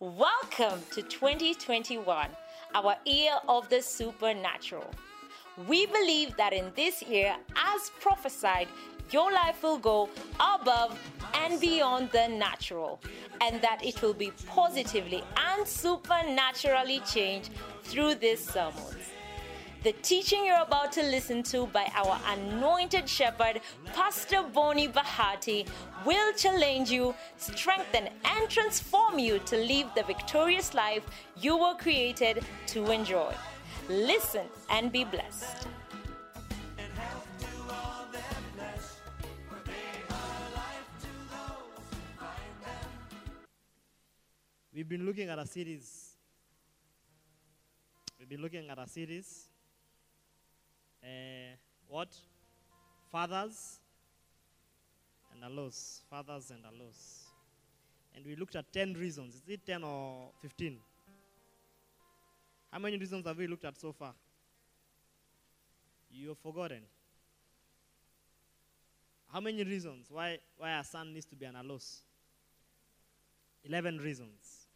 Welcome to 2021, our year of the supernatural. We believe that in this year, as prophesied, your life will go above and beyond the natural, and that it will be positively and supernaturally changed through this sermons. The teaching you're about to listen to by our anointed shepherd, Pastor Bonnie Bahati, will challenge you, strengthen, and transform you to live the victorious life you were created to enjoy. Listen and be blessed. We've been looking at a series. We've been looking at a series. Uh, what? Fathers and allos. Fathers and allos. And we looked at 10 reasons. Is it 10 or 15? How many reasons have we looked at so far? You've forgotten. How many reasons why, why a son needs to be an allos? 11 reasons.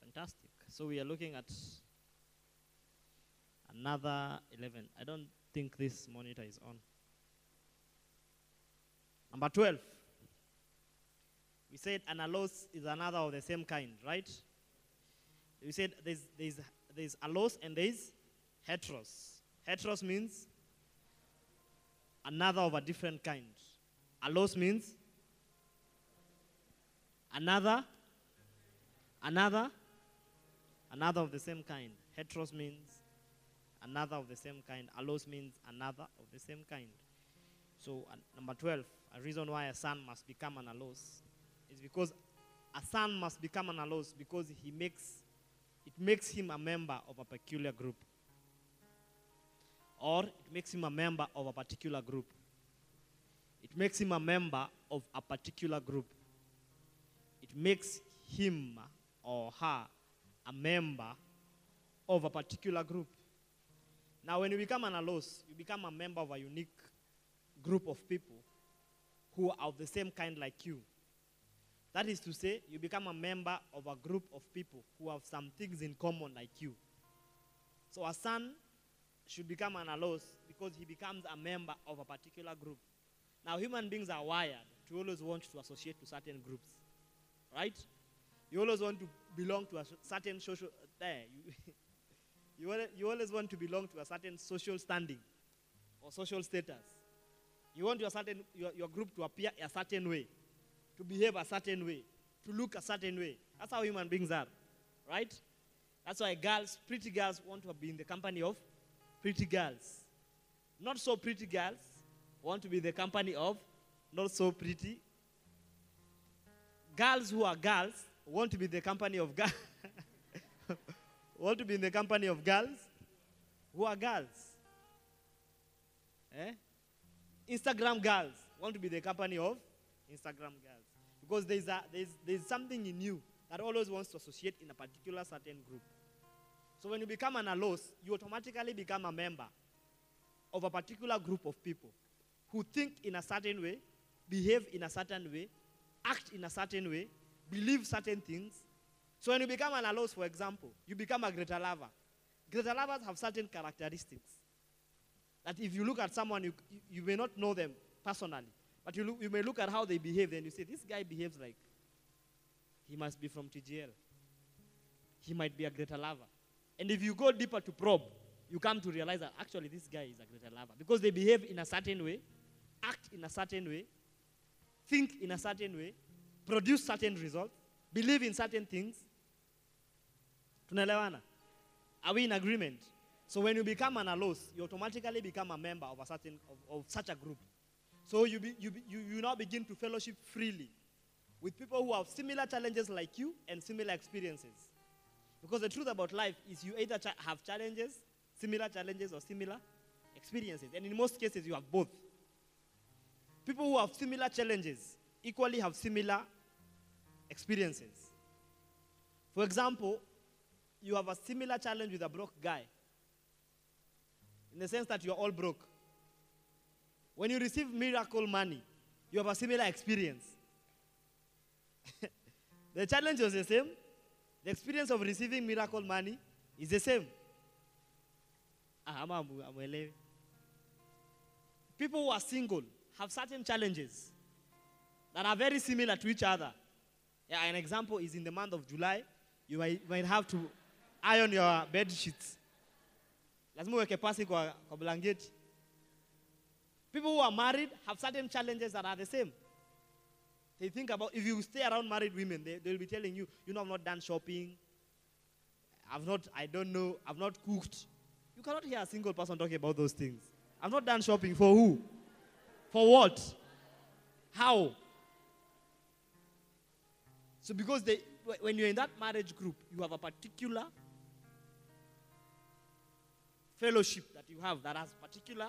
Fantastic. So we are looking at another 11. I don't think this monitor is on. Number 12. We said an allos is another of the same kind, right? We said there's, there's, there's allos and there's heteros. Heteros means another of a different kind. Allos means another, another, another of the same kind. Heteros means another of the same kind. Allos means another of the same kind. So, uh, number 12, a reason why a son must become an allos is because a son must become an allos because he makes, it makes him a member of a peculiar group. Or it makes him a member of a particular group. It makes him a member of a particular group. It makes him or her a member of a particular group. Now, when you become an allos, you become a member of a unique group of people who are of the same kind like you. That is to say, you become a member of a group of people who have some things in common like you. So, a son should become an allos because he becomes a member of a particular group. Now, human beings are wired to always want to associate to certain groups, right? You always want to belong to a certain social. You, you, you always want to belong to a certain social standing or social status. You want your, certain, your, your group to appear a certain way, to behave a certain way, to look a certain way. That's how human beings are, right? That's why girls, pretty girls, want to be in the company of pretty girls. Not so pretty girls want to be in the company of not so pretty. Girls who are girls want to be in the company of girls. Want to be in the company of girls who are girls. Eh? Instagram girls want to be the company of Instagram girls. Because there's, a, there's, there's something in you that always wants to associate in a particular certain group. So when you become an allos, you automatically become a member of a particular group of people who think in a certain way, behave in a certain way, act in a certain way, believe certain things. So when you become an allos, for example, you become a greater lover. Greater lovers have certain characteristics that if you look at someone, you, you, you may not know them personally, but you, look, you may look at how they behave, then you say, this guy behaves like he must be from TGL. He might be a greater lover. And if you go deeper to probe, you come to realize that actually this guy is a greater lover because they behave in a certain way, act in a certain way, think in a certain way, produce certain results, believe in certain things. Tunaelewana? Are we in agreement? So when you become an allos, you automatically become a member of a certain of, of such a group. So you, be, you, be, you you now begin to fellowship freely with people who have similar challenges like you and similar experiences. Because the truth about life is you either have challenges, similar challenges, or similar experiences. And in most cases, you have both. People who have similar challenges equally have similar experiences. For example, you have a similar challenge with a broke guy, in the sense that you are all broke. When you receive miracle money, you have a similar experience. the challenge was the same, the experience of receiving miracle money is the same. Ah. People who are single have certain challenges that are very similar to each other. Yeah, an example is in the month of July, you might, might have to iron your bed sheets. Lazima uweke pasi kwa, kwa blanketi. People who are married have certain challenges that are the same. They think about if you stay around married women, they, they'll be telling you, you know, I've not done shopping. I've not, I don't know, I've not cooked. You cannot hear a single person talking about those things. I've not done shopping for who? For what? How? So because they, when you're in that marriage group, you have a particular fellowship that you have that has particular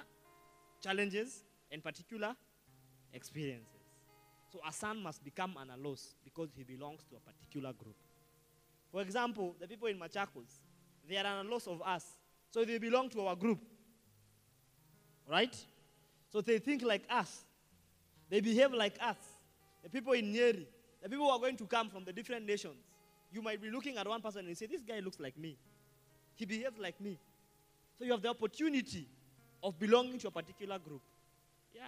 challenges and particular experiences. So a son must become an allos because he belongs to a particular group. For example, the people in Machakos, they are an allos of us. So they belong to our group. Right? So they think like us. They behave like us. The people in Nyeri, the people who are going to come from the different nations, you might be looking at one person and say, This guy looks like me. He behaves like me. So you have the opportunity of belonging to a particular group. Yeah.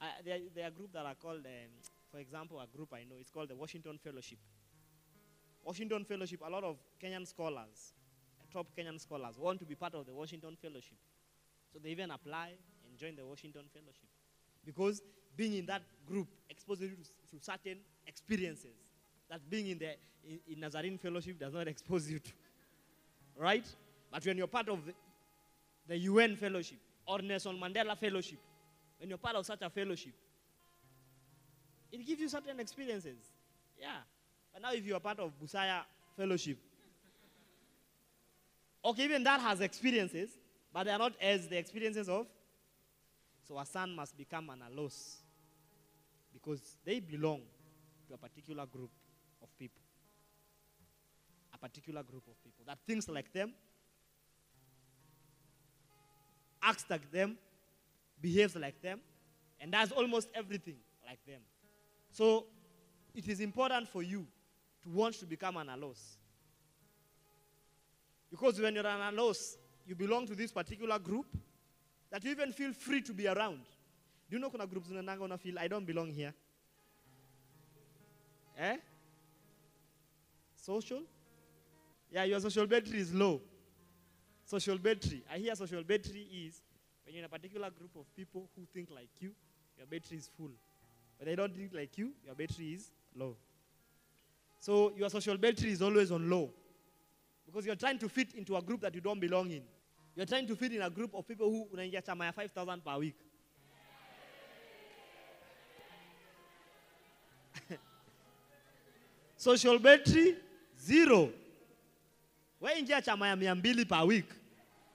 Uh, there, there are groups that are called, um, for example, a group I know, it's called the Washington Fellowship. Washington Fellowship, a lot of Kenyan scholars, top Kenyan scholars, want to be part of the Washington Fellowship. So they even apply and join the Washington Fellowship. Because being in that group exposes you to, certain experiences that being in the in, in Nazarene Fellowship does not expose you to. Right? But when you're part of the, the UN Fellowship or Nelson Mandela Fellowship, when you're part of such a fellowship, it gives you certain experiences. Yeah. But now if you're part of Busaya Fellowship, okay, even that has experiences, but they are not as the experiences of. So a son must become an allos because they belong to a particular group of people. A particular group of people that thinks like them, acts like them, behaves like them, and does almost everything like them. So it is important for you to want to become an allos. Because when you're an allos, you belong to this particular group that you even feel free to be around. Do you know kuna groups unaendanga una feel I don't belong here? Eh? Social? Yeah, your social battery is low. Social battery. I hear social battery is when you're in a particular group of people who think like you, your battery is full. When they don't think like you, your battery is low. So your social battery is always on low. Because you're trying to fit into a group that you don't belong in. You're trying to fit in a group of people who unaingia chama ya 5,000 per week. social battery zero. Wewe ingia chama ya 200 per week.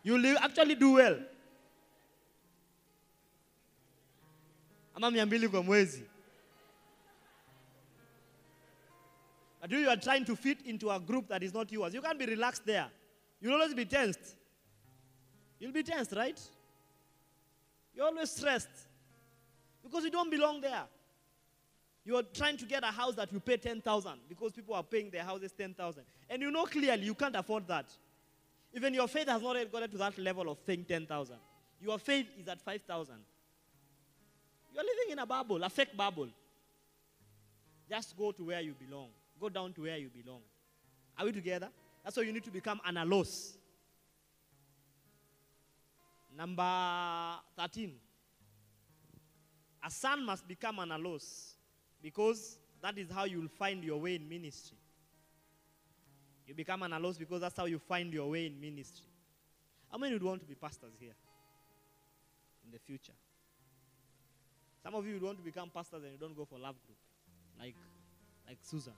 You will actually do well. Ama 200 kwa mwezi. But you are trying to fit into a group that is not yours. You can't be relaxed there. You'll always be tensed. You'll be tensed, right? You're always stressed because you don't belong there. You are trying to get a house that you pay 10,000 because people are paying their houses 10,000. And you know clearly you can't afford that. Even your faith has not yet gotten to that level of paying 10,000. Your faith is at 5,000. You're living in a bubble, a fake bubble. Just go to where you belong. Go down to where you belong. Are we together? That's why you need to become an allos. Number 13. A son must become an allos because that is how you will find your way in ministry. You become an alos because that's how you find your way in ministry. How many would want to be pastors here in the future? Some of you would want to become pastors and you don't go for love group, like, like Susan.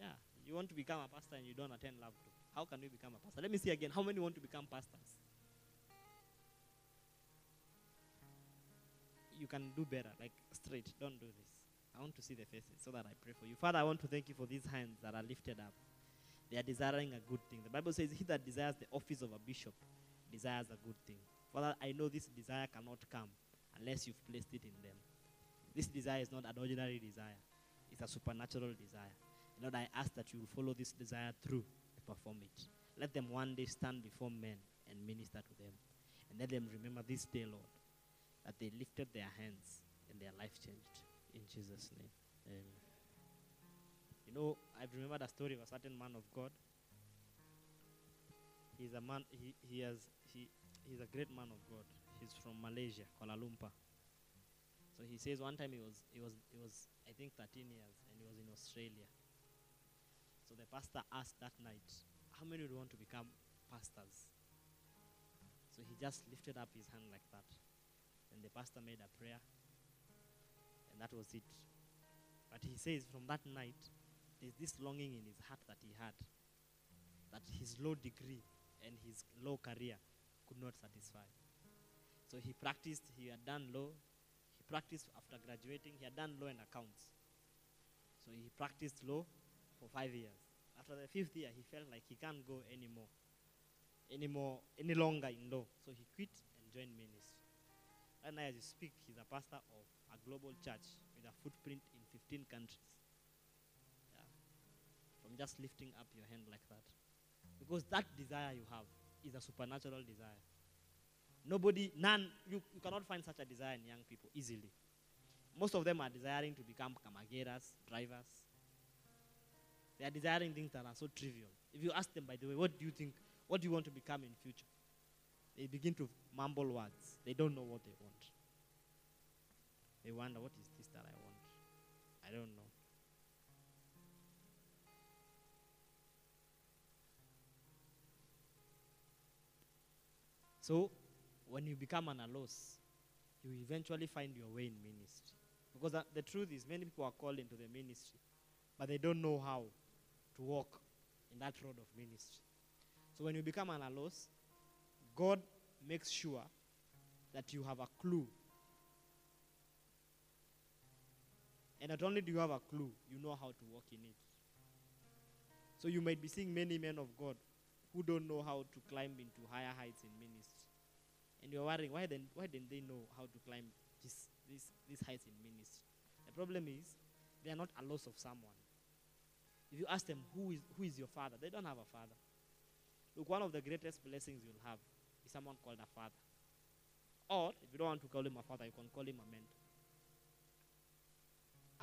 Yeah, you want to become a pastor and you don't attend love group. How can you become a pastor? Let me see again. How many want to become pastors? You can do better, like straight. Don't do this. I want to see the faces so that I pray for you. Father, I want to thank you for these hands that are lifted up. They are desiring a good thing. The Bible says, He that desires the office of a bishop desires a good thing. Father, I know this desire cannot come unless you've placed it in them. This desire is not an ordinary desire, it's a supernatural desire. Lord, I ask that you will follow this desire through to perform it. Let them one day stand before men and minister to them. And let them remember this day, Lord, that they lifted their hands and their life changed. In Jesus' name. Amen. You know, I've remembered a story of a certain man of God. He's a man, he, he has, he, he's a great man of God. He's from Malaysia, Kuala Lumpur. So he says one time he was, he was, he was, I think 13 years, and he was in Australia. So the pastor asked that night, how many would want to become pastors? So he just lifted up his hand like that. And the pastor made a prayer. And that was it. But he says from that night, there's this longing in his heart that he had. That his low degree and his low career could not satisfy. So he practiced, he had done law. He practiced after graduating, he had done law and accounts. So he practiced law for five years. After the fifth year, he felt like he can't go anymore, anymore, any longer in law. So he quit and joined ministry. Right now, as you speak, he's a pastor of a global church with a footprint in 15 countries. Yeah. From just lifting up your hand like that. Because that desire you have is a supernatural desire. Nobody, none, you, you cannot find such a desire in young people easily. Most of them are desiring to become kamageras, drivers. They are desiring things that are so trivial. If you ask them, by the way, what do you think, what do you want to become in future? They begin to mumble words. They don't know what they want. They wonder, what is this that I want? I don't know. So, when you become an allos, you eventually find your way in ministry. Because the, the truth is, many people are called into the ministry, but they don't know how to walk in that road of ministry. So, when you become an allos, God makes sure that you have a clue. And not only do you have a clue, you know how to walk in it. So you might be seeing many men of God who don't know how to climb into higher heights in ministry. And you're wondering, why, then, why didn't they know how to climb this, this, these heights in ministry? The problem is, they are not a loss of someone. If you ask them, who is, who is your father? They don't have a father. Look, one of the greatest blessings you'll have is someone called a father. Or, if you don't want to call him a father, you can call him a mentor.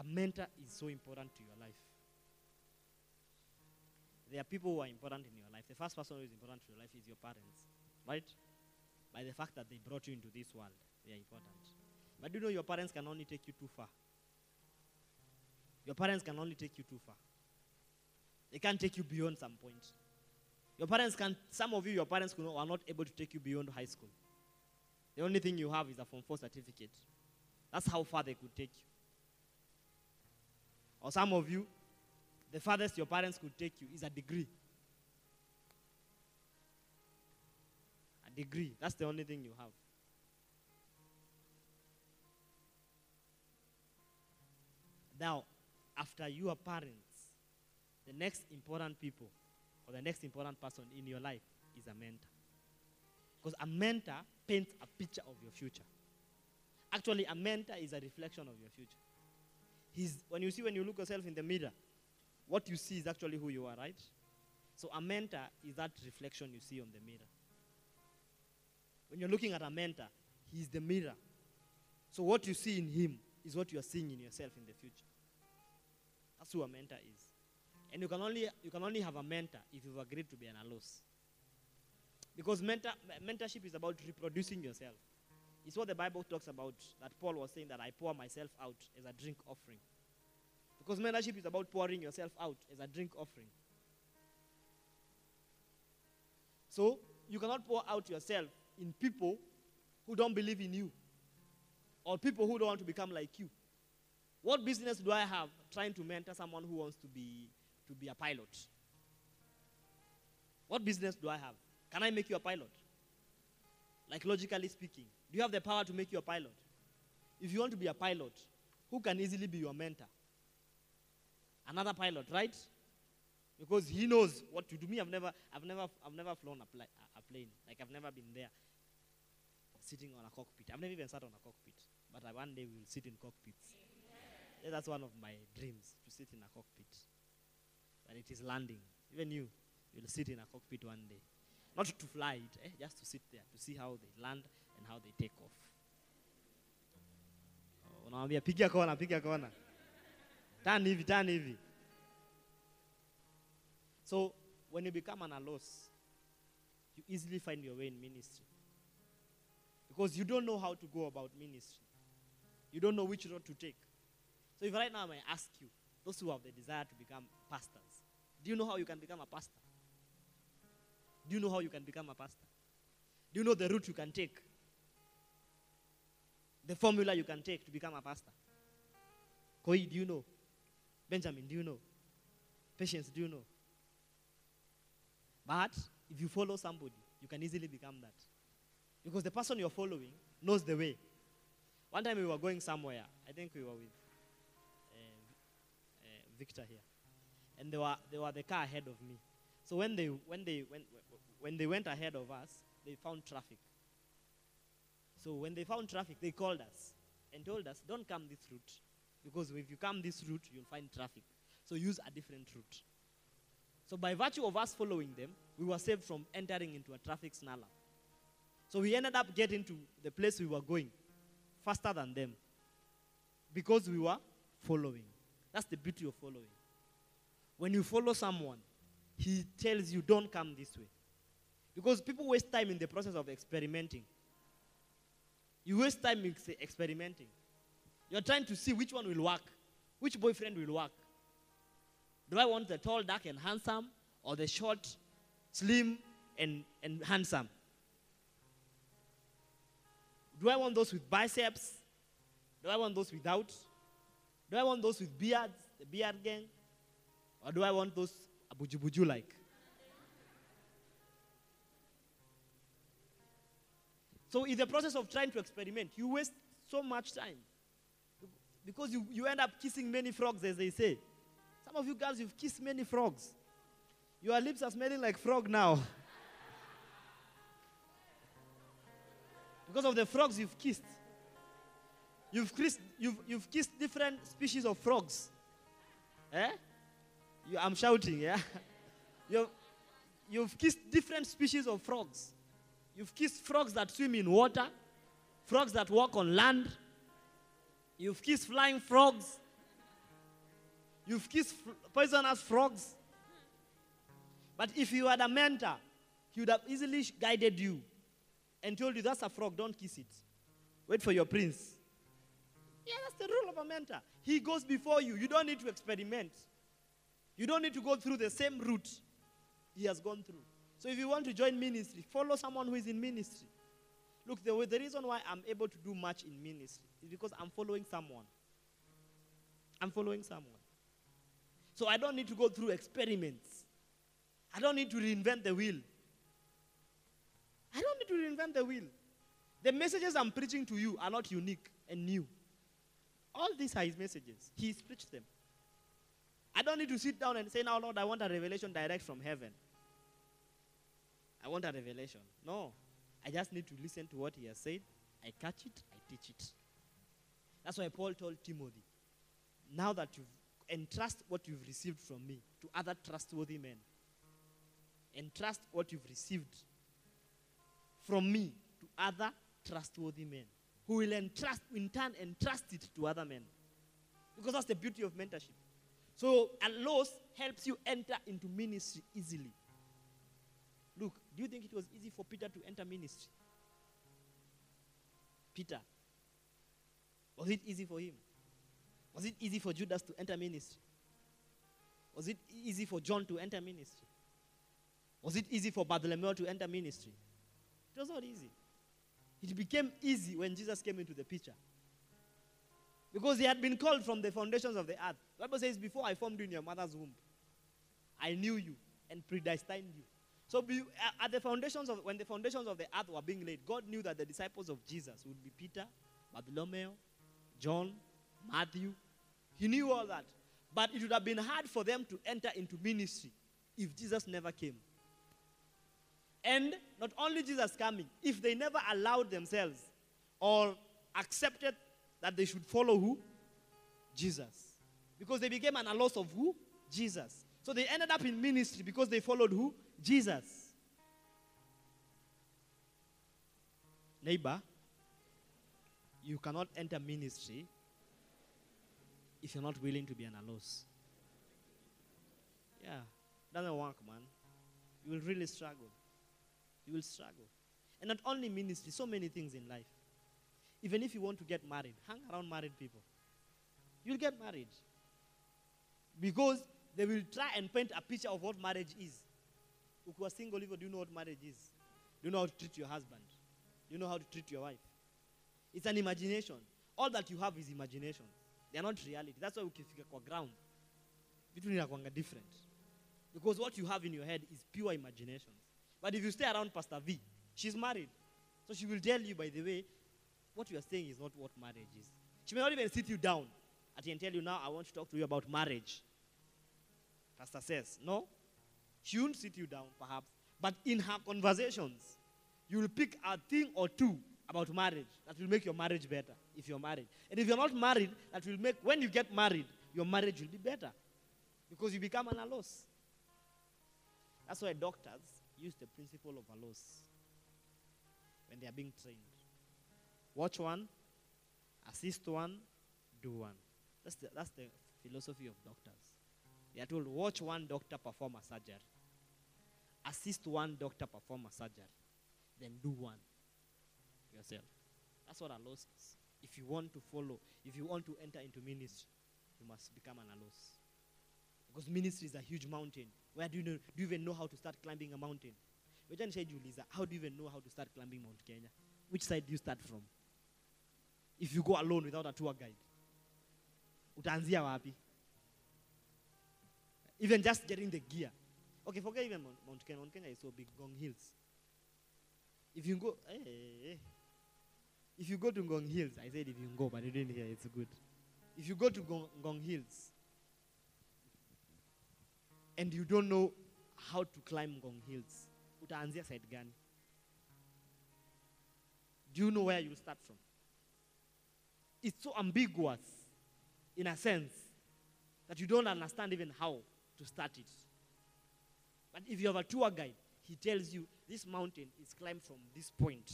A mentor is so important to your life. There are people who are important in your life. The first person who is important to your life is your parents, right? By the fact that they brought you into this world, they are important. But you know your parents can only take you too far? Your parents can only take you too far. They can't take you beyond some point. Your parents can, some of you, your parents are not able to take you beyond high school. The only thing you have is a Form 4 certificate. That's how far they could take you. Or some of you, the farthest your parents could take you is a degree. A degree. That's the only thing you have. Now, after your parents, the next important people or the next important person in your life is a mentor. Because a mentor paints a picture of your future. Actually, a mentor is a reflection of your future. He's, when you see, when you look yourself in the mirror, what you see is actually who you are, right? So a mentor is that reflection you see on the mirror. When you're looking at a mentor, he's the mirror. So what you see in him is what you are seeing in yourself in the future. That's who a mentor is. And you can only, you can only have a mentor if you've agreed to be an allos. Because mentor, mentorship is about reproducing yourself. It's what the Bible talks about that Paul was saying that I pour myself out as a drink offering. Because mentorship is about pouring yourself out as a drink offering. So you cannot pour out yourself in people who don't believe in you or people who don't want to become like you. What business do I have trying to mentor someone who wants to be, to be a pilot? What business do I have? Can I make you a pilot? Like logically speaking, do you have the power to make you a pilot? If you want to be a pilot, who can easily be your mentor? Another pilot, right? Because he knows what to do. Me, I've never, I've never, I've never flown a, pl- a plane. Like I've never been there, sitting on a cockpit. I've never even sat on a cockpit. But I, one day we will sit in cockpits. Yeah, that's one of my dreams to sit in a cockpit. that it is landing. Even you, you'll sit in a cockpit one day. Not to fly it, eh? just to sit there, to see how they land and how they take off. Oh, Unawambia piga kona, piga kona. Turn hivi, turn hivi. So when you become an allos, you easily find your way in ministry. Because you don't know how to go about ministry. You don't know which road to take. So if right now I ask you, those who have the desire to become pastors, do you know how you can become a pastor? Do you know how you can become a pastor? Do you know the route you can take? The formula you can take to become a pastor? Koi, do you know? Benjamin, do you know? Patience, do you know? But if you follow somebody, you can easily become that. Because the person you're following knows the way. One time we were going somewhere, I think we were with uh, uh, Victor here, and they were, they were the car ahead of me. So when they, when, they, when, when they went ahead of us, they found traffic. So when they found traffic, they called us and told us, don't come this route. Because if you come this route, you'll find traffic. So use a different route. So by virtue of us following them, we were saved from entering into a traffic snarl. So we ended up getting to the place we were going faster than them because we were following. That's the beauty of following. When you follow someone, he tells you, don't come this way. Because people waste time in the process of experimenting. You waste time in ex- experimenting. You're trying to see which one will work, which boyfriend will work. Do I want the tall, dark, and handsome, or the short, slim, and, and handsome? Do I want those with biceps? Do I want those without? Do I want those with beards, the beard gang? Or do I want those abuju buju like? So, in the process of trying to experiment, you waste so much time. Because you, you end up kissing many frogs, as they say. Some of you girls, you've kissed many frogs. Your lips are smelling like frog now. because of the frogs you've kissed. You've kissed, you've, you've kissed different species of frogs. Eh? You, I'm shouting, yeah? You've, you've kissed different species of frogs. You've kissed frogs that swim in water, frogs that walk on land. You've kissed flying frogs. You've kissed poisonous frogs. But if you had a mentor, he would have easily guided you and told you, that's a frog, don't kiss it. Wait for your prince. Yeah, that's the rule of a mentor. He goes before you. You don't need to experiment. You don't need to go through the same route he has gone through. So if you want to join ministry, follow someone who is in ministry. Look, the, the reason why I'm able to do much in ministry is because I'm following someone. I'm following someone. So I don't need to go through experiments. I don't need to reinvent the wheel. I don't need to reinvent the wheel. The messages I'm preaching to you are not unique and new. All these are his messages. He's preached them. I don't need to sit down and say, Now, Lord, I want a revelation direct from heaven. I want a revelation. No. I just need to listen to what he has said. I catch it, I teach it. That's why Paul told Timothy, now that you've entrust what you've received from me to other trustworthy men. Entrust what you've received from me to other trustworthy men who will entrust, in turn, entrust it to other men. Because that's the beauty of mentorship. So, a loss helps you enter into ministry easily. Look, do you think it was easy for Peter to enter ministry? Peter. Was it easy for him? Was it easy for Judas to enter ministry? Was it easy for John to enter ministry? Was it easy for Bartholomew to enter ministry? It was not easy. It became easy when Jesus came into the picture. Because he had been called from the foundations of the earth. The Bible says, Before I formed you in your mother's womb, I knew you and predestined you. So be, uh, at the foundations of when the foundations of the earth were being laid, God knew that the disciples of Jesus would be Peter, Bartholomew, John, Matthew. He knew all that. But it would have been hard for them to enter into ministry if Jesus never came. And not only Jesus coming, if they never allowed themselves or accepted that they should follow who? Jesus. Because they became an loss of who? Jesus. So they ended up in ministry because they followed who? Jesus. Neighbor, you cannot enter ministry if you're not willing to be an allos. Yeah, doesn't work, man. You will really struggle. You will struggle. And not only ministry, so many things in life. Even if you want to get married, hang around married people. You'll get married. Because they will try and paint a picture of what marriage is. Ukiwa single hivyo, do you know what marriage is? Do you know how to treat your husband? Do you know how to treat your wife? It's an imagination. All that you have is imagination. They are not reality. That's why ukifika kwa ground, vitu vinakuanga different. Because what you have in your head is pure imagination. But if you stay around Pastor V, she's married. So she will tell you, by the way, what you are saying is not what marriage is. She may not even sit you down and tell you, now I want to talk to you about marriage. Pastor says, no. She won't sit you down, perhaps. But in her conversations, you will pick a thing or two about marriage that will make your marriage better if you're married. And if you're not married, that will make, when you get married, your marriage will be better because you become an allos. That's why doctors use the principle of allos when they are being trained. Watch one, assist one, do one. That's the, that's the philosophy of doctors. They are told, watch one doctor perform a surgery, assist one doctor perform a surgery, then do one yourself. That's what a loss is. If you want to follow, if you want to enter into ministry, you must become an allos. Because ministry is a huge mountain. Where do you know? Do you even know how to start climbing a mountain? How do you even know how to start climbing Mount Kenya? Which side do you start from? If you go alone without a tour guide, utaanzia wapi? Even just getting the gear. Okay, forget even Mount, Mount Kenya. Mount Kenya is so big, Ngong Hills. If you go, eh, eh, eh. if you go to Ngong Hills, I said if you go, but you didn't hear. It's good. If you go to Ngong, Ngong Hills and you don't know how to climb Ngong Hills, utaanzia side gani? Do you know where you start from? It's so ambiguous in a sense that you don't understand even how to start it. But if you have a tour guide, he tells you this mountain is climbed from this point.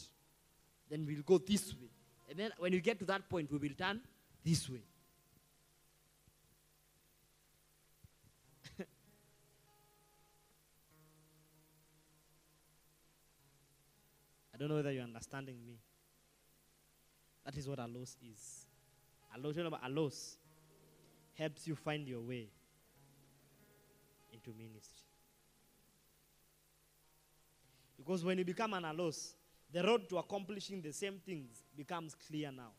Then we'll go this way. And then when you get to that point, we will turn this way. I don't know whether you're understanding me. That is what a loss is. A loss, a loss helps you find your way into ministry. Because when you become an allos, the road to accomplishing the same things becomes clear now.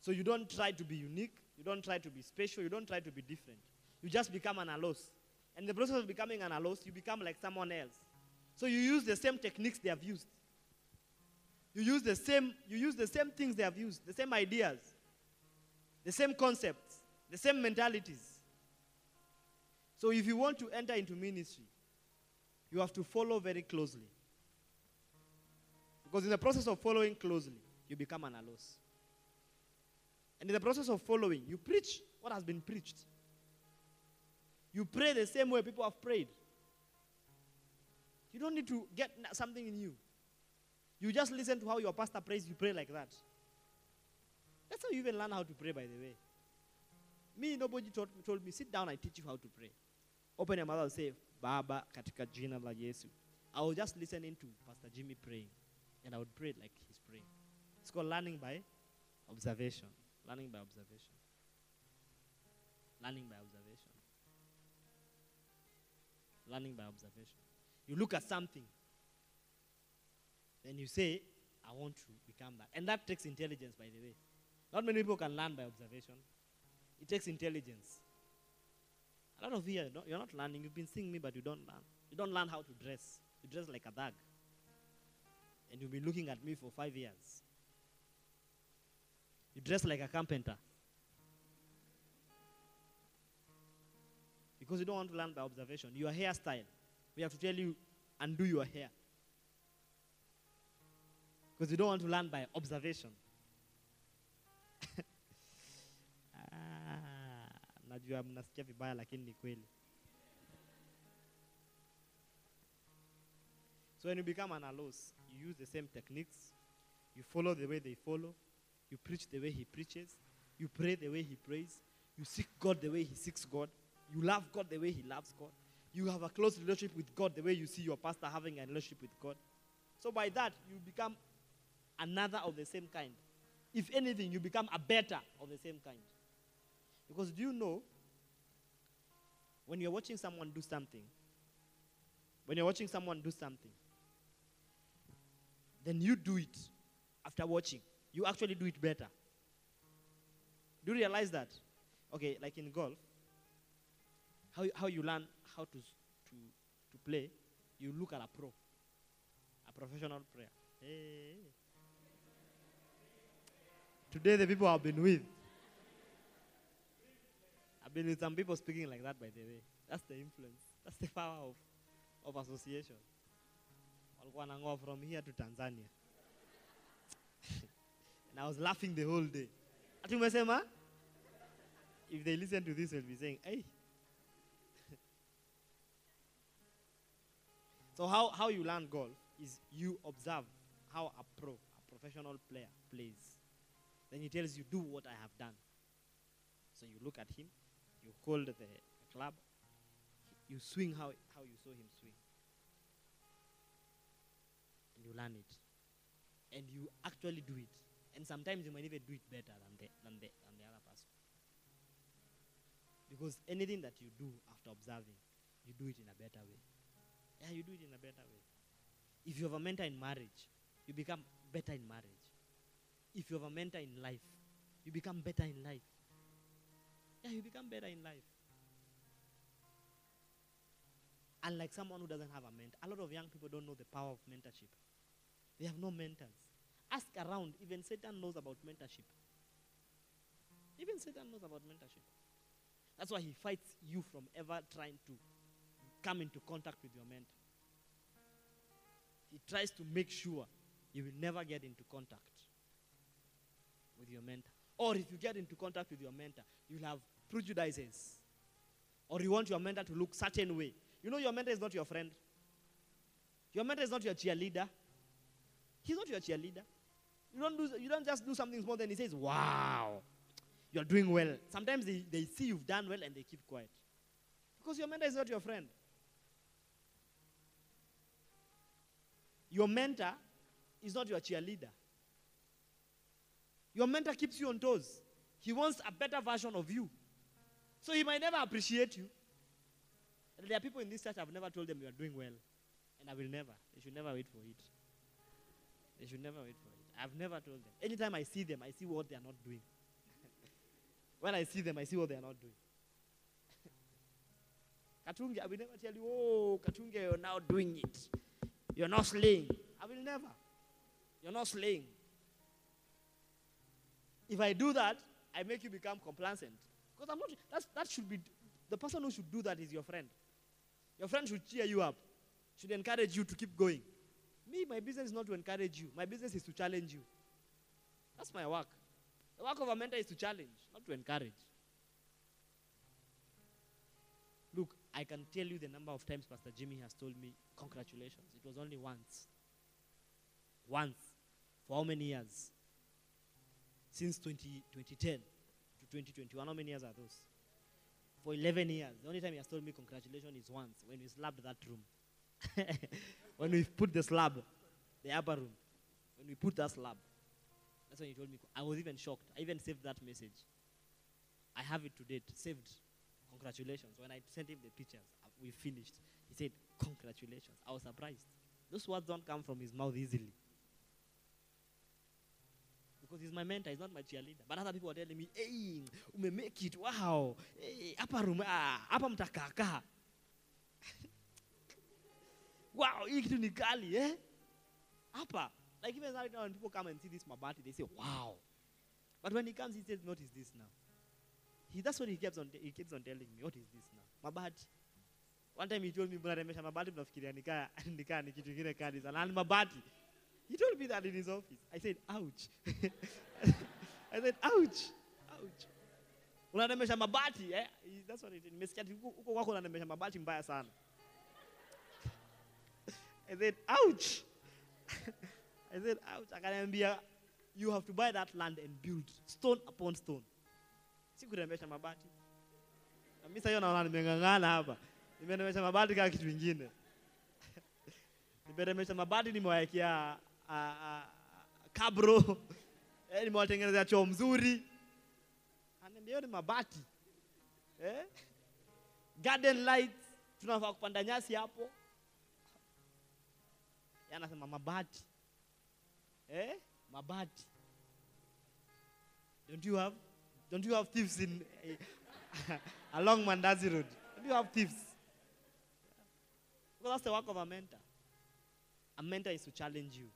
So you don't try to be unique, you don't try to be special, you don't try to be different. You just become an allos. And the process of becoming an allos, you become like someone else. So you use the same techniques they have used. You use the same, you use the same things they have used, the same ideas, the same concepts, the same mentalities. So if you want to enter into ministry, you have to follow very closely. Because in the process of following closely, you become an allos. And in the process of following, you preach what has been preached. You pray the same way people have prayed. You don't need to get something in you. Just listen to how your pastor prays, you pray like that. That's how you even learn how to pray, by the way. Me, nobody told, told me, sit down, I teach you how to pray. Open your mouth and say, Baba, katika jina la Yesu. I was just listening to Pastor Jimmy praying, and I would pray like he's praying. It's called learning by observation. Learning by observation. Learning by observation. Learning by observation. You look at something, then you say, I want to become that. And that takes intelligence, by the way. Not many people can learn by observation. It takes intelligence. A lot of you, you're not, learning. You've been seeing me, but you don't learn. You don't learn how to dress. You dress like a dog. And you've been looking at me for five years. You dress like a carpenter. Because you don't want to learn by observation. Your hairstyle, we have to tell you, undo your hair. Because you don't want to learn by observation. Ah, najua mnasikia vibaya lakini ni kweli. So when you become an allos, you use the same techniques. You follow the way they follow. You preach the way he preaches. You pray the way he prays. You seek God the way he seeks God. You love God the way he loves God. You have a close relationship with God the way you see your pastor having a relationship with God. So by that, you become another of the same kind. If anything, you become a better of the same kind. Because do you know, when you're watching someone do something, when you're watching someone do something, then you do it after watching. You actually do it better. Do you realize that? Okay, like in golf, how, how you learn how to, to, to play, you look at a pro, a professional player. Hey. Today, the people I've been with, I've been with some people speaking like that, by the way. That's the influence. That's the power of, of association. Walikuwa from here to Tanzania. and I was laughing the whole day. Ati umesema? If they listen to this, they'll be saying, hey. so how, how you learn golf is you observe how a pro, a professional player plays. Then he tells you, do what I have done. So you look at him, you hold the club, you swing how, how you saw him swing. And you learn it. And you actually do it. And sometimes you might even do it better than the, than the, than the other person. Because anything that you do after observing, you do it in a better way. Yeah, you do it in a better way. If you have a mentor in marriage, you become better in marriage. If you have a mentor in life, you become better in life. Yeah, you become better in life. Unlike someone who doesn't have a mentor, a lot of young people don't know the power of mentorship. They have no mentors. Ask around, even Satan knows about mentorship. Even Satan knows about mentorship. That's why he fights you from ever trying to come into contact with your mentor. He tries to make sure you will never get into contact with your mentor. Or if you get into contact with your mentor, you'll have prejudices. Or you want your mentor to look certain way. You know your mentor is not your friend. Your mentor is not your cheerleader. He's not your cheerleader. You don't, do, you don't just do something small, then he says, Wow, you're doing well. Sometimes they, they see you've done well and they keep quiet. Because your mentor is not your friend. Your mentor is not your cheerleader. Your mentor keeps you on toes. He wants a better version of you. So he might never appreciate you. And there are people in this church I've never told them you are doing well. And I will never. They should never wait for it. They should never wait for it. I've never told them. Anytime I see them, I see what they are not doing. when I see them, I see what they are not doing. Katunge, I will never tell you, oh, Katunge, you're now doing it. You're not slaying. I will never. You're not slaying. If I do that, I make you become complacent. Because I'm not, that's, that should be, the person who should do that is your friend. Your friend should cheer you up, should encourage you to keep going. Me, my business is not to encourage you. My business is to challenge you. That's my work. The work of a mentor is to challenge, not to encourage. Look, I can tell you the number of times Pastor Jimmy has told me, Congratulations. It was only once. Once. For how many years? Since 20, 2010 to 2021. How many years are those? For 11 years. The only time he has told me congratulations is once when we slabbed that room. when we put the slab, the upper room, when we put that slab, that's when he told me. I was even shocked. I even saved that message. I have it to date, saved. Congratulations. When I sent him the pictures, uh, we finished. He said, Congratulations. I was surprised. Those words don't come from his mouth easily. Because he's my mentor, he's not my cheerleader. But other people are telling me, hey, ume make it, wow. Hey, hapa ah, mtakaka. wow, kitu ni kali, eh? Hapa. Like even right now when people come and see this mabati, they say, wow. But when he comes, he says, what is this now? He, that's what he keeps on, he keeps on telling me, what is this now? Mabati. One time he told me, mabati mnafikiria nikaa nikaa ni kitu kile kali sana. Na ni mabati. He told me that in his office. I said, ouch. I said, ouch. Ouch. Unarembesha mabati, eh? That's what it is. Nimesikia huko kwako unarembesha mabati mbaya sana. I said, ouch. I said, ouch. Akaniambia, you have to buy that land and build stone upon stone. Sikurembesha mabati. Na mimi sasa naona nimeng'ang'ana hapa. Nimerembesha mabati kama kitu kingine. Nimerembesha mabati nimewawekea ah, kabro. Eh, nimewatengenezea choo mzuri. Ananiambia ni mabati. Eh? Garden lights tunafaa kupanda nyasi hapo. Anasema mabati. Eh? Mabati. Don't you have don't you have thieves in eh, along Mandazi Road? Don't you have thieves? Because that's the work of a mentor. A mentor is to challenge you,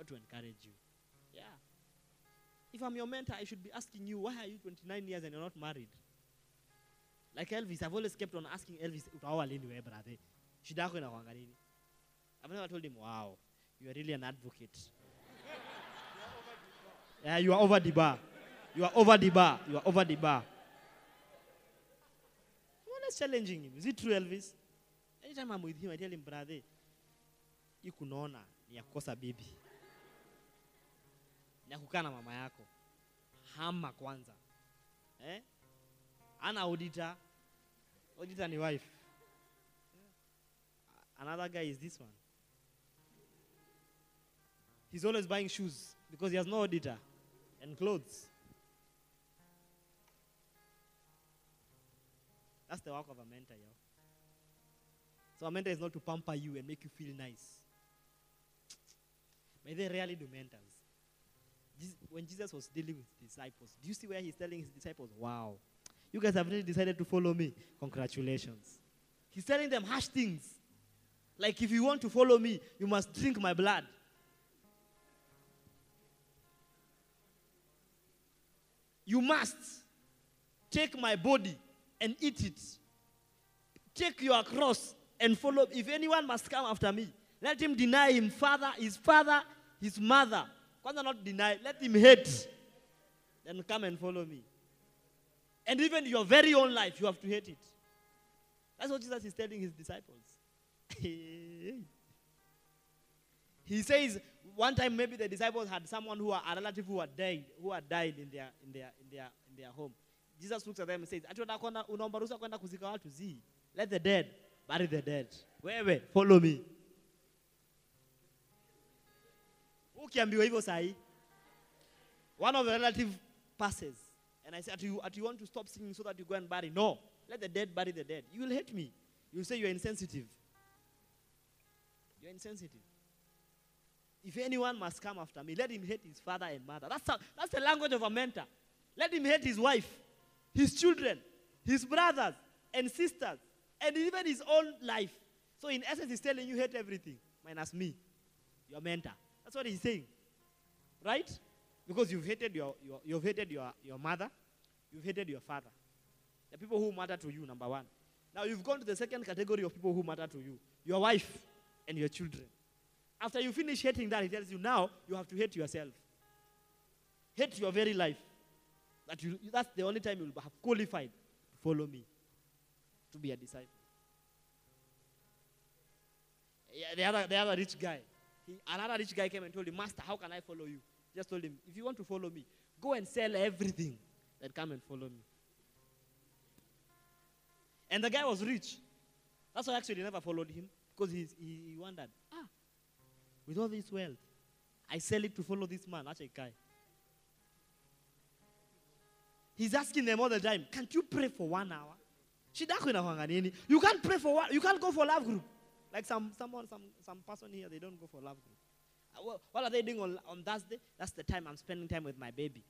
not to encourage you. Yeah. If I'm your mentor, I should be asking you, why are you 29 years and you're not married? Like Elvis, I've always kept on asking Elvis, utaoa lini wewe brother? Shida yako inakuanga nini? I've never told him, wow, you are really an advocate. yeah, you are over the bar. You are over the bar. You are over the bar. I'm always challenging him. Is it true, Elvis? Anytime I'm with him, I tell him, brother, hii kunaona ni ya kukosa bibi. Ya kukaa na mama yako. Hama kwanza. Eh? Ana auditor. Auditor ni wife. Another guy is this one. He's always buying shoes because he has no auditor and clothes. That's the work of a mentor, yo. So a mentor is not to pamper you and make you feel nice. But they rarely do mentors. When Jesus was dealing with disciples, do you see where he's telling his disciples, wow, you guys have really decided to follow me? Congratulations. He's telling them harsh things. Like, if you want to follow me, you must drink my blood. You must take my body and eat it. Take your cross and follow. If anyone must come after me, let him deny him father, his father, his mother. Kwanza not deny, let him hate. Then come and follow me. And even your very own life, you have to hate it. That's what Jesus is telling his disciples. he says one time maybe the disciples had someone who are a relative who had died, who had died in their in their in their in their home. Jesus looks at them and says, "Ati unataka kwenda- unaomba ruhusa kwenda kuzika. Let the dead bury the dead. Wewe follow me. Ukiambiwa hivyo sahi. One of the relative passes and I said, "Ati you, ati you want to stop singing so that you go and bury? No. Let the dead bury the dead. You will hate me. You will say you are insensitive. You are insensitive. If anyone must come after me, let him hate his father and mother. That's, how, that's the language of a mentor. Let him hate his wife, his children, his brothers and sisters, and even his own life. So, in essence, he's telling you hate everything minus me, your mentor. That's what he's saying. Right? Because you've hated your, your, you've hated your, your mother, you've hated your father. The people who matter to you, number one. Now, you've gone to the second category of people who matter to you your wife and your children. After you finish hating that, he tells you now you have to hate yourself. Hate your very life. That you, that's the only time you will have qualified to follow me, to be a disciple. Yeah, the, other, the other rich guy, he, another rich guy came and told him, Master, how can I follow you? Just told him, if you want to follow me, go and sell everything, then come and follow me. And the guy was rich. That's why actually he never followed him, because he, he wondered, ah, with all this wealth, I sell it to follow this man. That's a guy. He's asking them all the time, can't you pray for one hour? You can't pray for one, you can't go for love group. Like some someone, some some person here, they don't go for love group. Uh, wha- What are they doing on, on Thursday? That's the time I'm spending time with my baby.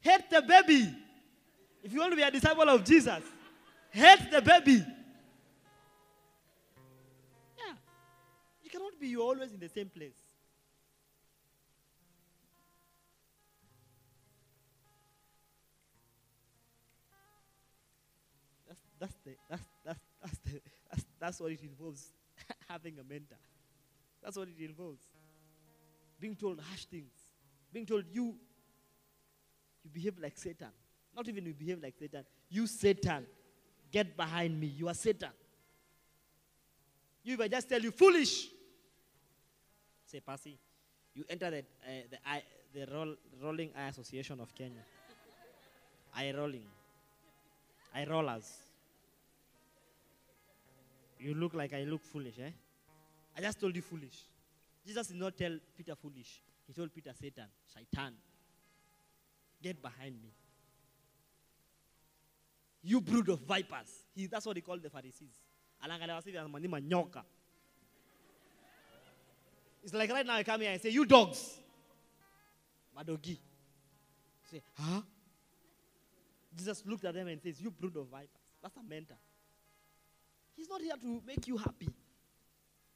Hate the baby. If you want to be a disciple of Jesus, hate the baby. Yeah. You cannot be always in the same place. That's, the, that's, that's, that's, the, that's, that's what it involves having a mentor. That's what it involves. Being told harsh things. Being told you you behave like Satan. Not even you behave like Satan. You Satan. Get behind me. You are Satan. You if I just tell you foolish. Say, Pasi, you enter the uh, the I, the roll, Rolling Eye Association of Kenya. Eye rolling. Eye rollers. You look like I look foolish, eh? I just told you foolish. Jesus did not tell Peter foolish. He told Peter Satan, Shaitan, get behind me. You brood of vipers. He, that's what he called the Pharisees. It's like right now I come here and say, you dogs. Madogi. Say, huh? Jesus looked at them and says, you brood of vipers. That's a mentor. He's not here to make you happy.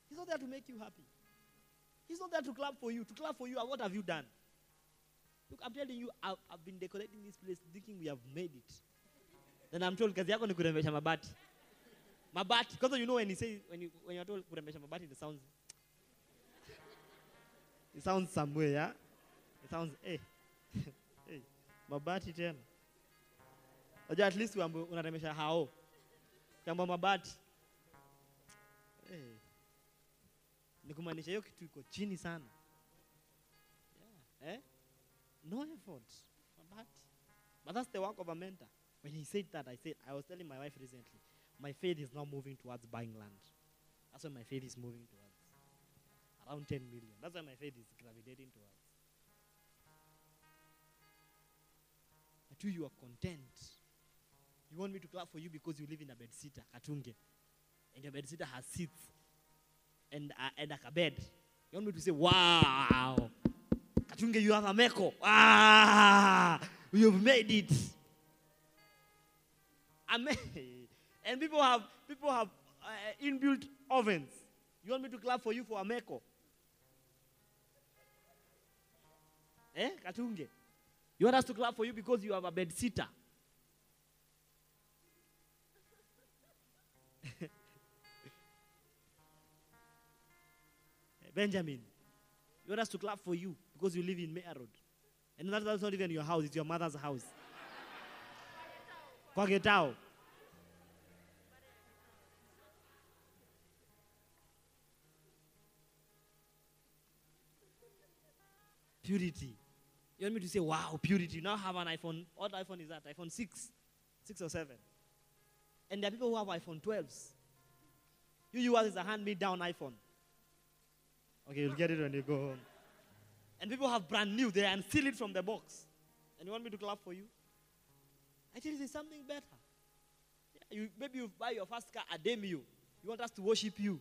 He's not there to make you happy. He's not there to clap for you. To clap for you, what have you done? Look, I'm telling you, I've, I've been decorating this place thinking we have made it. Then I'm told, kazi yako ni kurembesha mabati. Mabati. Because you know when you say, when, you, when you're told kurembesha mabati, it sounds, it sounds somewhere, yeah? It sounds, hey, eh, eh, hey, mabati tena. Unajua at least unarembesha hao. Kiamba mabati. Hey. Ni kumaanisha hiyo kitu iko chini sana. Yeah. Eh? No effort. Mabati. But that's the work of a mentor. When he said that, I said, I was telling my wife recently, my faith is now moving towards buying land. That's where my faith is moving towards. Around 10 million. That's where my faith is gravitating towards. But you, you are content. You want me to clap for you because you live in a bed sitter, Katunge. And your bed sitter has seats and, uh, and like a bed. You want me to say, wow, Katunge, you have a meko. Ah, you've made it. Amen. And people have people have uh, inbuilt ovens. You want me to clap for you for a meko? Eh, Katunge? You want us to clap for you because you have a bed sitter? Benjamin, you want us to clap for you because you live in Mea Road. And that- that's not even your house, it's your mother's house. Kwa Getao. Purity. You want me to say, wow, purity. You now have an iPhone. What iPhone is that? iPhone 6? 6 or 7? And there are people who have iPhone 12s. You, yours is a hand me down iPhone. Okay, you'll get it when you go home. And people have brand new, they unseal it from the box. And you want me to clap for you? I tell you, there's something better. Yeah, you, maybe you buy your first car a Demio. You want us to worship you.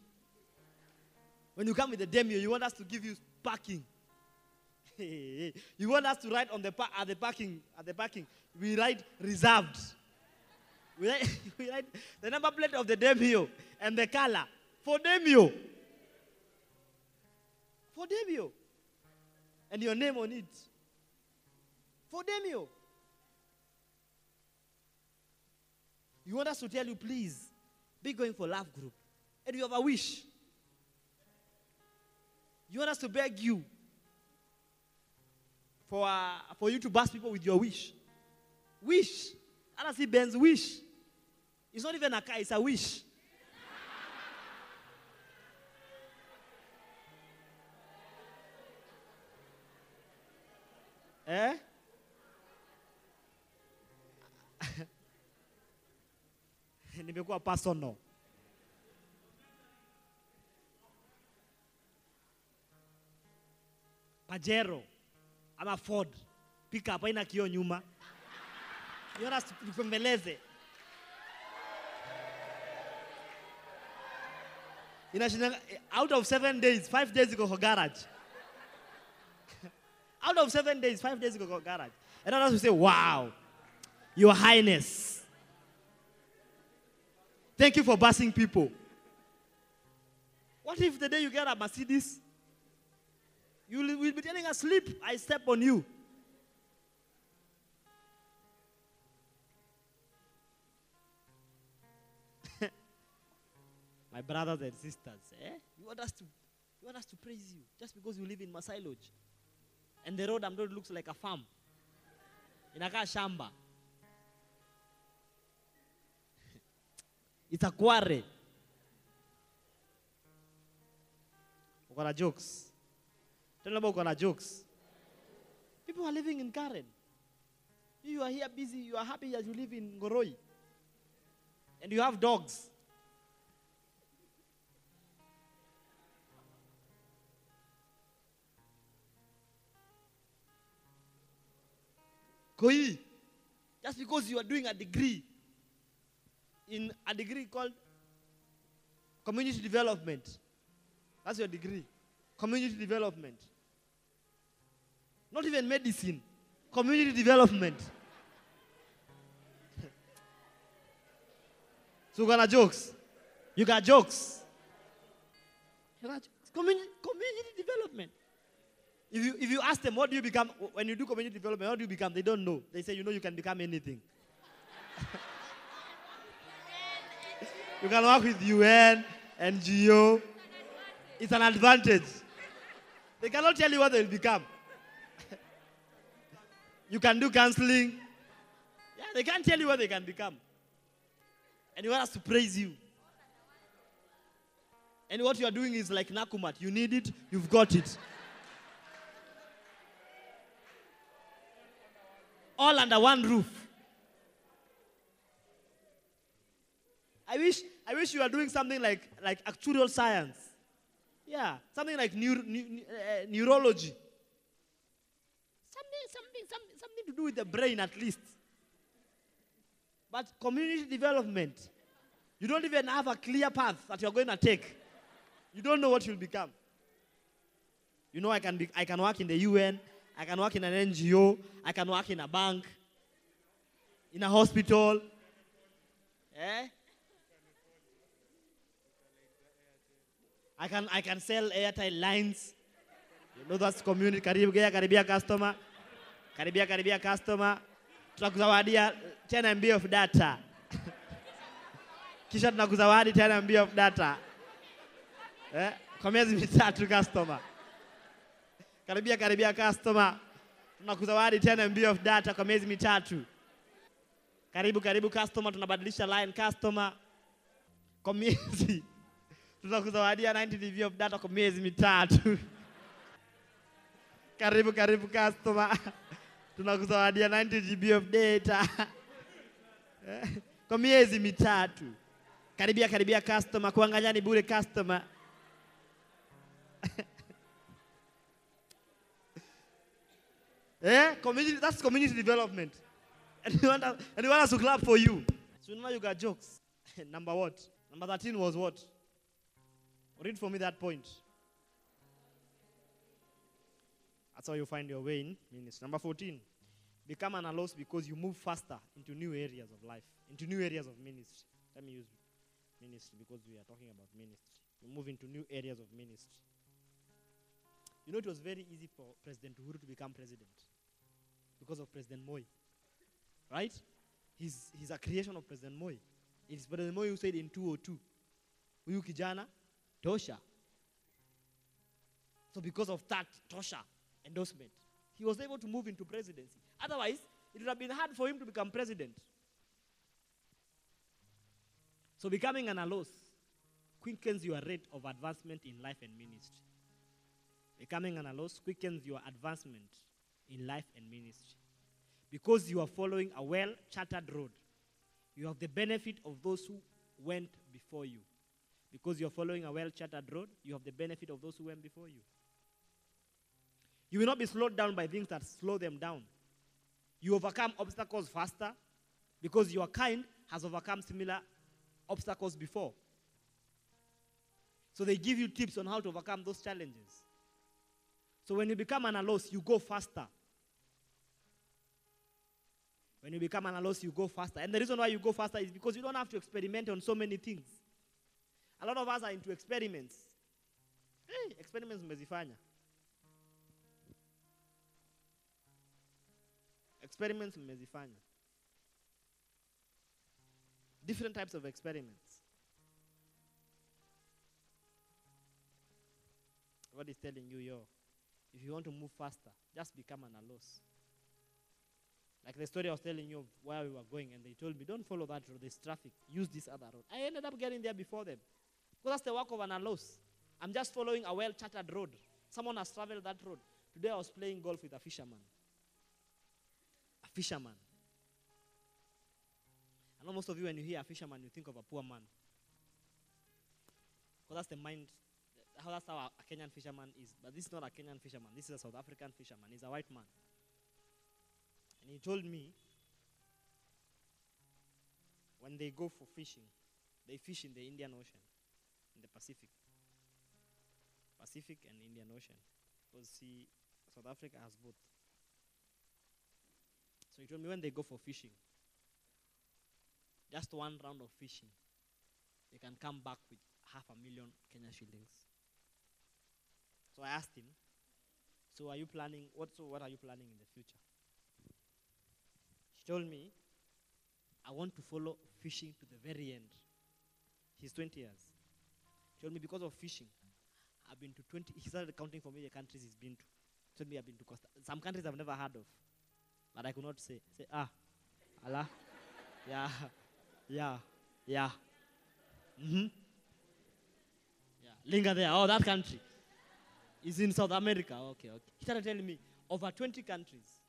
When you come with the Demio, you want us to give you parking. you want us to write on the at the parking at the parking. We write reserved. We write, we write the number plate of the Demio and the color for Demio. For Demio. And your name on it. For Demio. You want us to tell you, please, be going for love group. And you have a wish. You want us to beg you for, uh, for you to burst people with your wish. Wish. I see Ben's wish. It's not even a car, it's a wish. Eh? Nimekuwa personal. Pajero ama Ford pickup haina kioo nyuma. Yona tupembeleze. Inashinda out of seven days, five days iko garage. Out of seven days, five days ago, garage. And others will say, wow, your highness. Thank you for busing people. What if the day you get a Mercedes, you will will be telling us, sleep, I step on you. My brothers and sisters, eh? You want us to you want us to praise you just because you live in Masai Lodge. And the road told looks like a farm. In Inakaa shamba. It's a quarry. Uko na jokes. Tell neighbor uko na jokes. People are living in Karen. You are here busy. You are happy as you live in Goroi. And you have dogs. Koi, just because you are doing a degree in a degree called community development. That's your degree. Community development. Not even medicine. Community development. so you got jokes. You got jokes. You got jokes. Community, community development. If you, if you ask them, what do you become when you do community development? What do you become? They don't know. They say, you know, you can become anything. you can work with UN, NGO. It's an advantage. They cannot tell you what they'll become. you can do counseling. Yeah, they can't tell you what they can become. And you want us to praise you. And what you are doing is like Nakumatt. You need it, you've got it. All under one roof. I wish, I wish you were doing something like, like actuarial science. Yeah, something like neuro, ne- uh, neurology. Something, something, something, something to do with the brain at least. But community development, you don't even have a clear path that you're going to take. You don't know what you'll become. You know, I can, be, I can work in the UN, I can work in an NGO, I can work in a bank, in a hospital. Eh? I can, I can sell airtime lines. You know that's community. Karibia, karibia customer. Karibia, karibia customer. Tunakuzawadia 10 MB of data. Kisha tunakuzawadi 10 MB of data. Eh? Kwa miezi mitatu customer. Karibia, karibia customer. Tunakuzawadi 10 MB of data kwa miezi mitatu. Karibu, karibu customer, tunabadilisha line customer. Kwa miezi tunakuzawadia 90 GB of data kwa miezi mitatu. karibu karibu customer, tunakuzawadia 90 GB of data kwa miezi mitatu. Karibia karibia customer, kuangalia ni bure customer. Eh, community, that's community development. And you, want us, to clap for you. So now you got jokes. Number what? Number 13 was what? Read for me that point. That's how you find your way in ministry. Number 14. Become an allos because you move faster into new areas of life, into new areas of ministry. Let me use ministry because we are talking about ministry. You move into new areas of ministry. You know, it was very easy for President Uhuru to become president because of President Moi. Right? He's, he's a creation of President Moi. It is President Moi who said in 202, huyu kijana tosha. So because of that tosha endorsement, he was able to move into presidency. Otherwise, it would have been hard for him to become president. So becoming an allos quickens your rate of advancement in life and ministry. Becoming an allos quickens your advancement in life and ministry. Because you are following a well charted road, you have the benefit of those who went before you. Because you are following a well charted road, you have the benefit of those who went before you. You will not be slowed down by things that slow them down. You overcome obstacles faster because your kind has overcome similar obstacles before. So they give you tips on how to overcome those challenges. So when you become an allos, you go faster. When you become an allos, you go faster. And the reason why you go faster is because you don't have to experiment on so many things. A lot of us are into experiments. Hey, experiments mmezifanya. Experiments mmezifanya. Different types of experiments. God is telling you, yo, if you want to move faster, just become an allos. Like the story I was telling you of where we were going, and they told me, don't follow that road, there's traffic, use this other road. I ended up getting there before them. Because that's the work of an allos. I'm just following a well charted road. Someone has traveled that road. Today I was playing golf with a fisherman. A fisherman. I know most of you, when you hear a fisherman, you think of a poor man. Because that's the mind, how that's how a Kenyan fisherman is. But this is not a Kenyan fisherman. This is a South African fisherman. He's a white man. He told me when they go for fishing, they fish in the Indian Ocean, in the Pacific. Pacific and Indian Ocean. Because see, South Africa has both. So he told me when they go for fishing, just one round of fishing, they can come back with half a million Kenya shillings. So I asked him, so are you planning, what, so what are you planning in the future? He told me, I want to follow fishing to the very end. He's 20 years. He told me because of fishing, I've been to 20, he started counting for me the countries he's been to. He told me I've been to Costa, some countries I've never heard of, but I could not say. Say, ah, Allah, yeah, yeah, yeah. Mm-hmm. Yeah, linger there. Oh, that country is in South America. Okay, okay. He started telling me over 20 countries.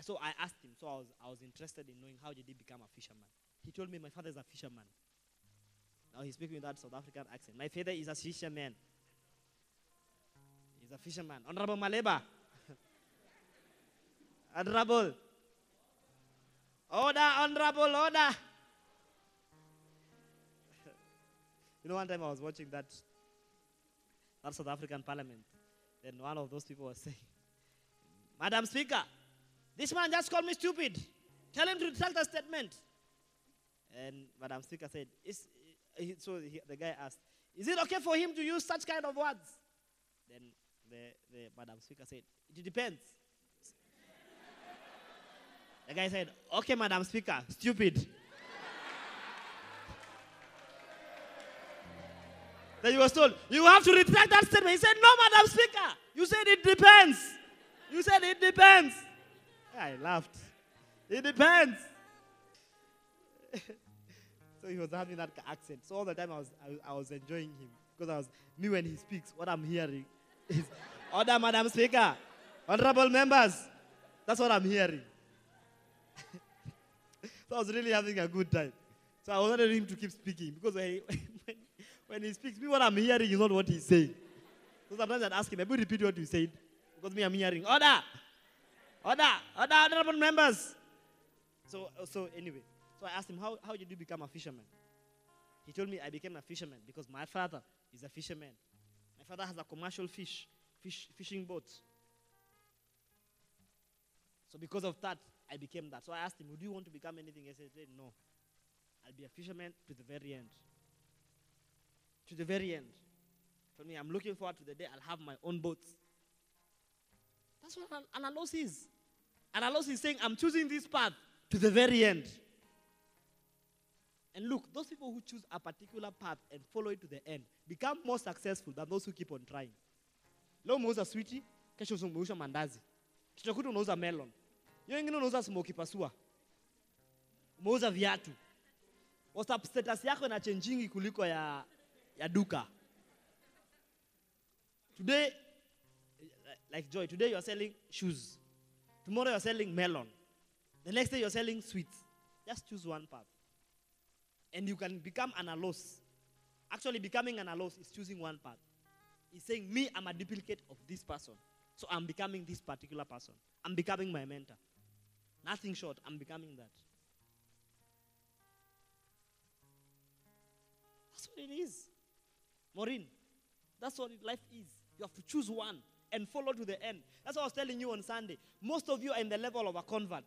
So I asked him. So I was, I was interested in knowing how did he become a fisherman. He told me my father is a fisherman. Now he's speaking with that South African accent. My father is a fisherman. He's a fisherman. Honorable Malema. Honorable. Order, honorable, order. you know, one time I was watching that, that South African parliament. Then one of those people was saying, Madam Speaker, this man just called me stupid. Tell him to retract the statement. And Madam Speaker said, is, so he, the guy asked, Is it okay for him to use such kind of words? Then the, the Madam Speaker said, It depends. the guy said, Okay, Madam Speaker, stupid. then he was told, You have to retract that statement. He said, No, Madam Speaker. You said it depends. You said it depends. I laughed. It depends. so he was having that accent. So all the time I was, I, I was enjoying him because I was me when he speaks. What I'm hearing is order, Madam Speaker, honorable members. That's what I'm hearing. so I was really having a good time. So I wanted him to keep speaking because when he, when, when he speaks, me what I'm hearing is not what he's saying. So sometimes I'd ask him, maybe repeat what you said because me I'm hearing order, order, order, honorable members. So, uh, so anyway, so I asked him, how, how did you become a fisherman? He told me I became a fisherman because my father is a fisherman. My father has a commercial fish, fish fishing boat. So because of that, I became that. So I asked him, would you want to become anything? He said, no. I'll be a fisherman to the very end. To the very end. For me, I'm looking forward to the day I'll have my own boat. That's what an allos is. Allos is saying, I'm choosing this path to the very end. And look, those people who choose a particular path and follow it to the end become more successful than those who keep on trying. Leo umeuza switi, kesho umeuza mandazi. Kesho kutu unauza melon. Hiyo wengine unauza smoky pasua. Umeuza viatu. WhatsApp status yako ina changing kuliko ya ya duka. Today like Joy, today you're selling shoes. Tomorrow you're selling melon. The next day you're selling sweets. Just choose one path. And you can become an allos. Actually, becoming an allos is choosing one path. It's saying, Me, I'm a duplicate of this person. So I'm becoming this particular person. I'm becoming my mentor. Nothing short, I'm becoming that. That's what it is. Maureen, that's what life is. You have to choose one and follow to the end. That's what I was telling you on Sunday. Most of you are in the level of a convert.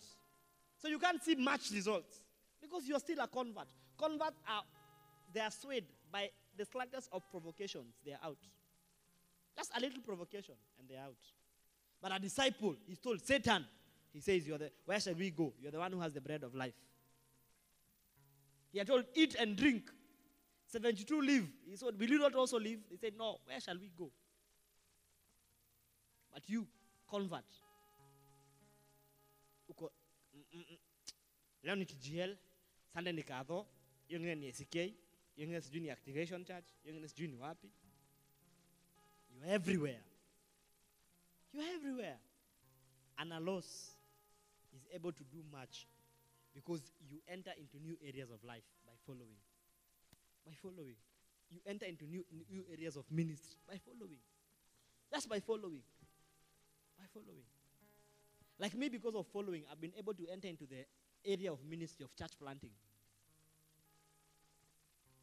So you can't see much results because you're still a convert. Converts are they are swayed by the slightest of provocations, they are out. Just a little provocation and they're out. But a disciple, he's told Satan, he says, You're the where shall we go? You're the one who has the bread of life. He had told, eat and drink. 72 live. He said, Will you not also live? He said, No, where shall we go? But you, convert. Uko, mm, mm, mm. leo ni TGL, Sunday ni kadho, hiyo ingine ni SK, hiyo ingine sijui ni activation church hiyo ingine sijui ni wapi. You're everywhere. You're everywhere. And allos is able to do much because you enter into new areas of life by following. By following. You enter into new, new areas of ministry by following. That's by following following. Like me because of following i've been able to enter into the area of ministry of church planting.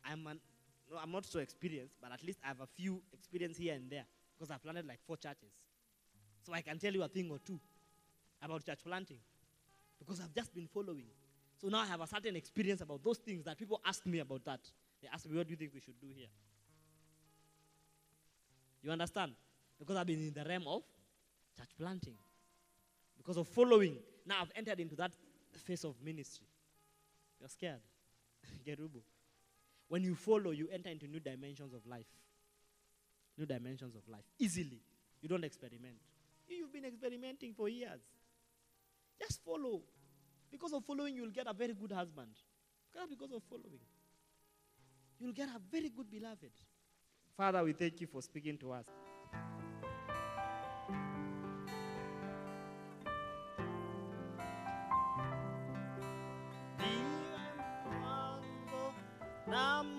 I'm an, no, i'm not so experienced but at least i have a few experience here and there because i've planted like four churches. So i can tell you a thing or two about church planting because i've just been following. So now i have a certain experience about those things that people ask me about that. They ask me what do you think we should do here? You understand? Because i've been in the realm of church planting. Because of following. Now i've entered into that phase of ministry. You're scared. Gerubu. When you follow you enter into new dimensions of life. New dimensions of life. Easily. You don't experiment. You've been experimenting for years. Just follow. Because of following you'll get a very good husband. Because of following you'll get a very good beloved. Father we thank you for speaking to us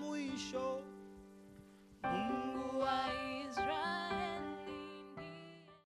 muito show.